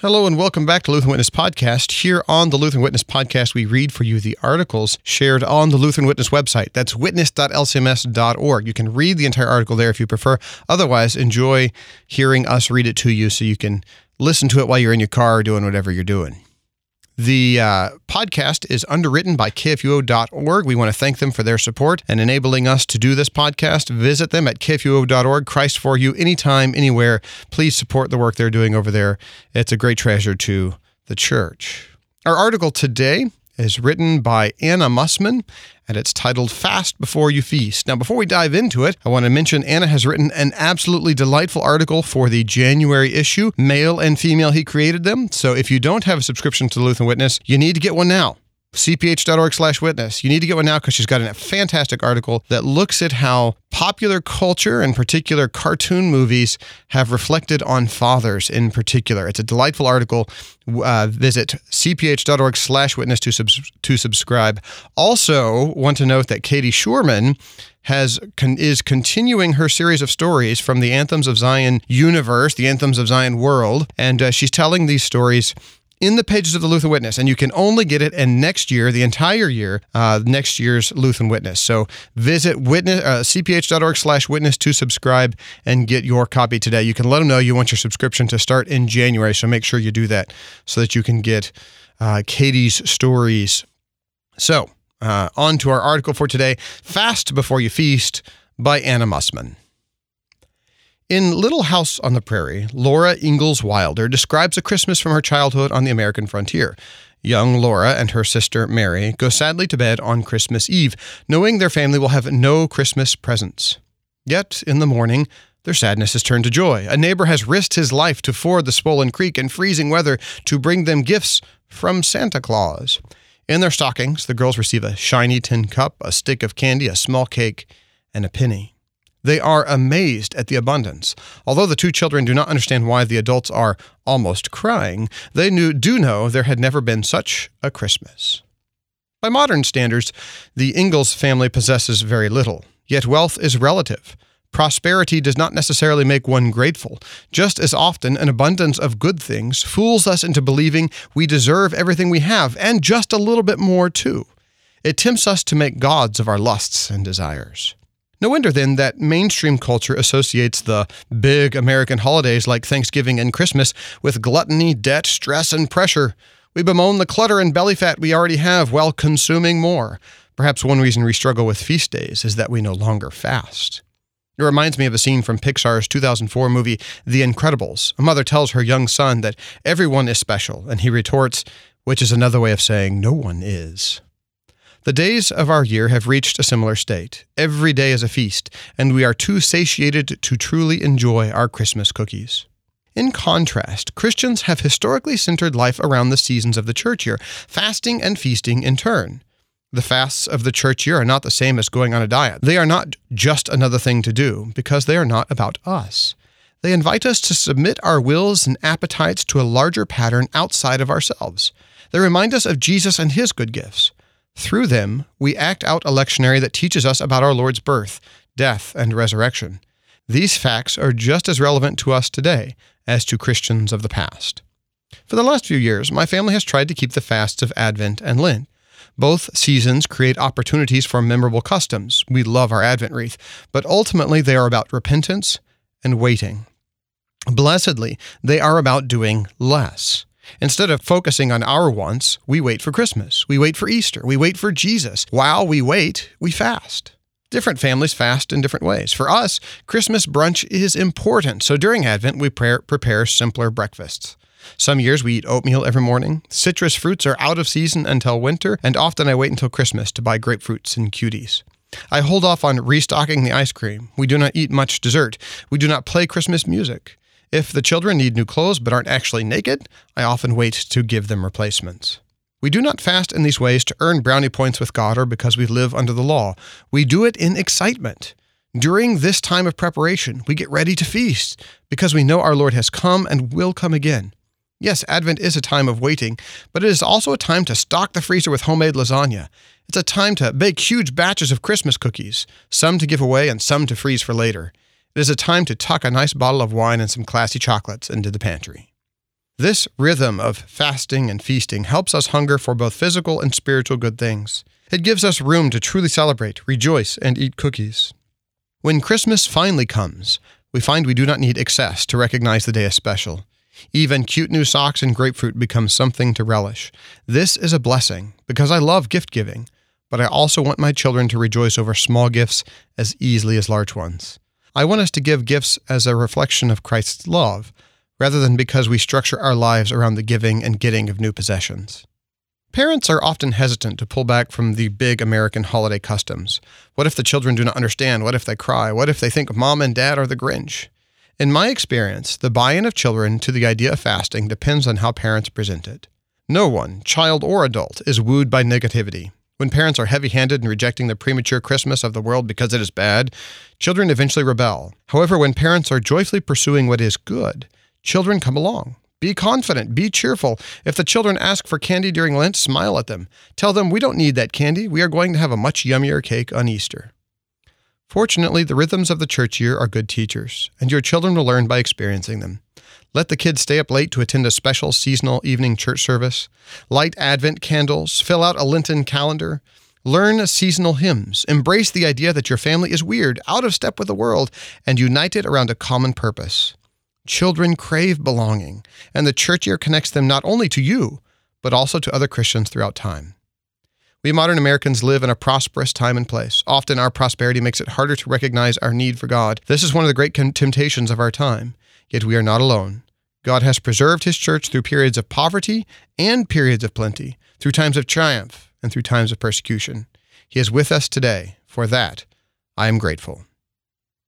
Hello and welcome back to Lutheran Witness Podcast. Here on the Lutheran Witness Podcast, we read for you the articles shared on the Lutheran Witness website. That's witness.lcms.org. You can read the entire article there if you prefer. Otherwise, enjoy hearing us read it to you so you can listen to it while you're in your car or doing whatever you're doing. The uh, podcast is underwritten by kfuo.org. We want to thank them for their support and enabling us to do this podcast. Visit them at kfuo.org. Christ for you, anytime, anywhere. Please support the work they're doing over there. It's a great treasure to the church. Our article today is written by Anna Mussmann, and it's titled Fast Before You Feast. Now, before we dive into it, I want to mention Anna has written an absolutely delightful article for the January issue. Male and female, he created them. So if you don't have a subscription to the Lutheran Witness, you need to get one now cph.org slash witness. You need to get one now because she's got a fantastic article that looks at how popular culture and particular cartoon movies have reflected on fathers in particular. It's a delightful article. Uh, visit cph.org slash witness to, subs- to subscribe. Also, want to note that Katie Schuermann has con- is continuing her series of stories from the Anthems of Zion universe, the Anthems of Zion world, and uh, she's telling these stories in the pages of the Lutheran Witness, and you can only get it in next year, the entire year, uh, next year's Lutheran Witness. So visit witness uh, cph.org/witness to subscribe and get your copy today. You can let them know you want your subscription to start in January, so make sure you do that so that you can get uh, Katie's stories. So uh, on to our article for today: "Fast Before You Feast" by Anna Mussmann. In Little House on the Prairie, Laura Ingalls Wilder describes a Christmas from her childhood on the American frontier. Young Laura and her sister Mary go sadly to bed on Christmas Eve, knowing their family will have no Christmas presents. Yet, in the morning, their sadness is turned to joy. A neighbor has risked his life to ford the swollen creek in freezing weather to bring them gifts from Santa Claus. In their stockings, the girls receive a shiny tin cup, a stick of candy, a small cake, and a penny. They are amazed at the abundance. Although the two children do not understand why the adults are almost crying, they knew, do know there had never been such a Christmas. By modern standards, the Ingalls family possesses very little, yet wealth is relative. Prosperity does not necessarily make one grateful. Just as often, an abundance of good things fools us into believing we deserve everything we have, and just a little bit more too. It tempts us to make gods of our lusts and desires. No wonder then that mainstream culture associates the big American holidays like Thanksgiving and Christmas with gluttony, debt, stress, and pressure. We bemoan the clutter and belly fat we already have while consuming more. Perhaps one reason we struggle with feast days is that we no longer fast. It reminds me of a scene from Pixar's 2004 movie, The Incredibles. A mother tells her young son that everyone is special, and he retorts, which is another way of saying no one is. The days of our year have reached a similar state. Every day is a feast, and we are too satiated to truly enjoy our Christmas cookies. In contrast, Christians have historically centered life around the seasons of the church year, fasting and feasting in turn. The fasts of the church year are not the same as going on a diet. They are not just another thing to do, because they are not about us. They invite us to submit our wills and appetites to a larger pattern outside of ourselves. They remind us of Jesus and his good gifts. Through them, we act out a lectionary that teaches us about our Lord's birth, death, and resurrection. These facts are just as relevant to us today as to Christians of the past. For the last few years, my family has tried to keep the fasts of Advent and Lent. Both seasons create opportunities for memorable customs. We love our Advent wreath, but ultimately they are about repentance and waiting. Blessedly, they are about doing less. Instead of focusing on our wants, we wait for Christmas. We wait for Easter. We wait for Jesus. While we wait, we fast. Different families fast in different ways. For us, Christmas brunch is important, so during Advent, we prepare simpler breakfasts. Some years we eat oatmeal every morning. Citrus fruits are out of season until winter, and often I wait until Christmas to buy grapefruits and cuties. I hold off on restocking the ice cream. We do not eat much dessert. We do not play Christmas music. If the children need new clothes but aren't actually naked, I often wait to give them replacements. We do not fast in these ways to earn brownie points with God or because we live under the law. We do it in excitement. During this time of preparation, we get ready to feast because we know our Lord has come and will come again. Yes, Advent is a time of waiting, but it is also a time to stock the freezer with homemade lasagna. It's a time to bake huge batches of Christmas cookies, some to give away and some to freeze for later. It is a time to tuck a nice bottle of wine and some classy chocolates into the pantry. This rhythm of fasting and feasting helps us hunger for both physical and spiritual good things. It gives us room to truly celebrate, rejoice, and eat cookies. When Christmas finally comes, we find we do not need excess to recognize the day as special. Even cute new socks and grapefruit become something to relish. This is a blessing because I love gift giving, but I also want my children to rejoice over small gifts as easily as large ones. I want us to give gifts as a reflection of Christ's love, rather than because we structure our lives around the giving and getting of new possessions. Parents are often hesitant to pull back from the big American holiday customs. What if the children do not understand? What if they cry? What if they think mom and dad are the Grinch? In my experience, the buy in of children to the idea of fasting depends on how parents present it. No one, child or adult, is wooed by negativity. When parents are heavy handed in rejecting the premature Christmas of the world because it is bad, children eventually rebel. However, when parents are joyfully pursuing what is good, children come along. Be confident, be cheerful. If the children ask for candy during Lent, smile at them. Tell them we don't need that candy. We are going to have a much yummier cake on Easter. Fortunately, the rhythms of the church year are good teachers, and your children will learn by experiencing them. Let the kids stay up late to attend a special seasonal evening church service, light Advent candles, fill out a Lenten calendar, learn seasonal hymns, embrace the idea that your family is weird, out of step with the world, and united around a common purpose. Children crave belonging, and the church year connects them not only to you, but also to other Christians throughout time. We modern Americans live in a prosperous time and place. Often our prosperity makes it harder to recognize our need for God. This is one of the great temptations of our time. Yet we are not alone. God has preserved his church through periods of poverty and periods of plenty, through times of triumph and through times of persecution. He is with us today. For that, I am grateful.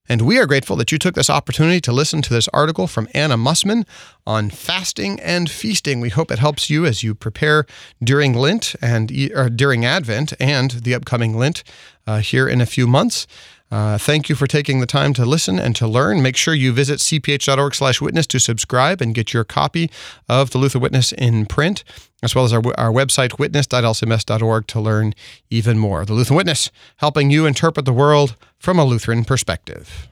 And we are grateful that you took this opportunity to listen to this article from Anna Mussmann on fasting and feasting. We hope it helps you as you prepare during Lent and during Advent and the upcoming Lent uh, here in a few months. Uh, thank you for taking the time to listen and to learn. Make sure you visit cph.org slash witness to subscribe and get your copy of the Lutheran Witness in print, as well as our, our website, witness.lcms.org, to learn even more. The Lutheran Witness, helping you interpret the world from a Lutheran perspective.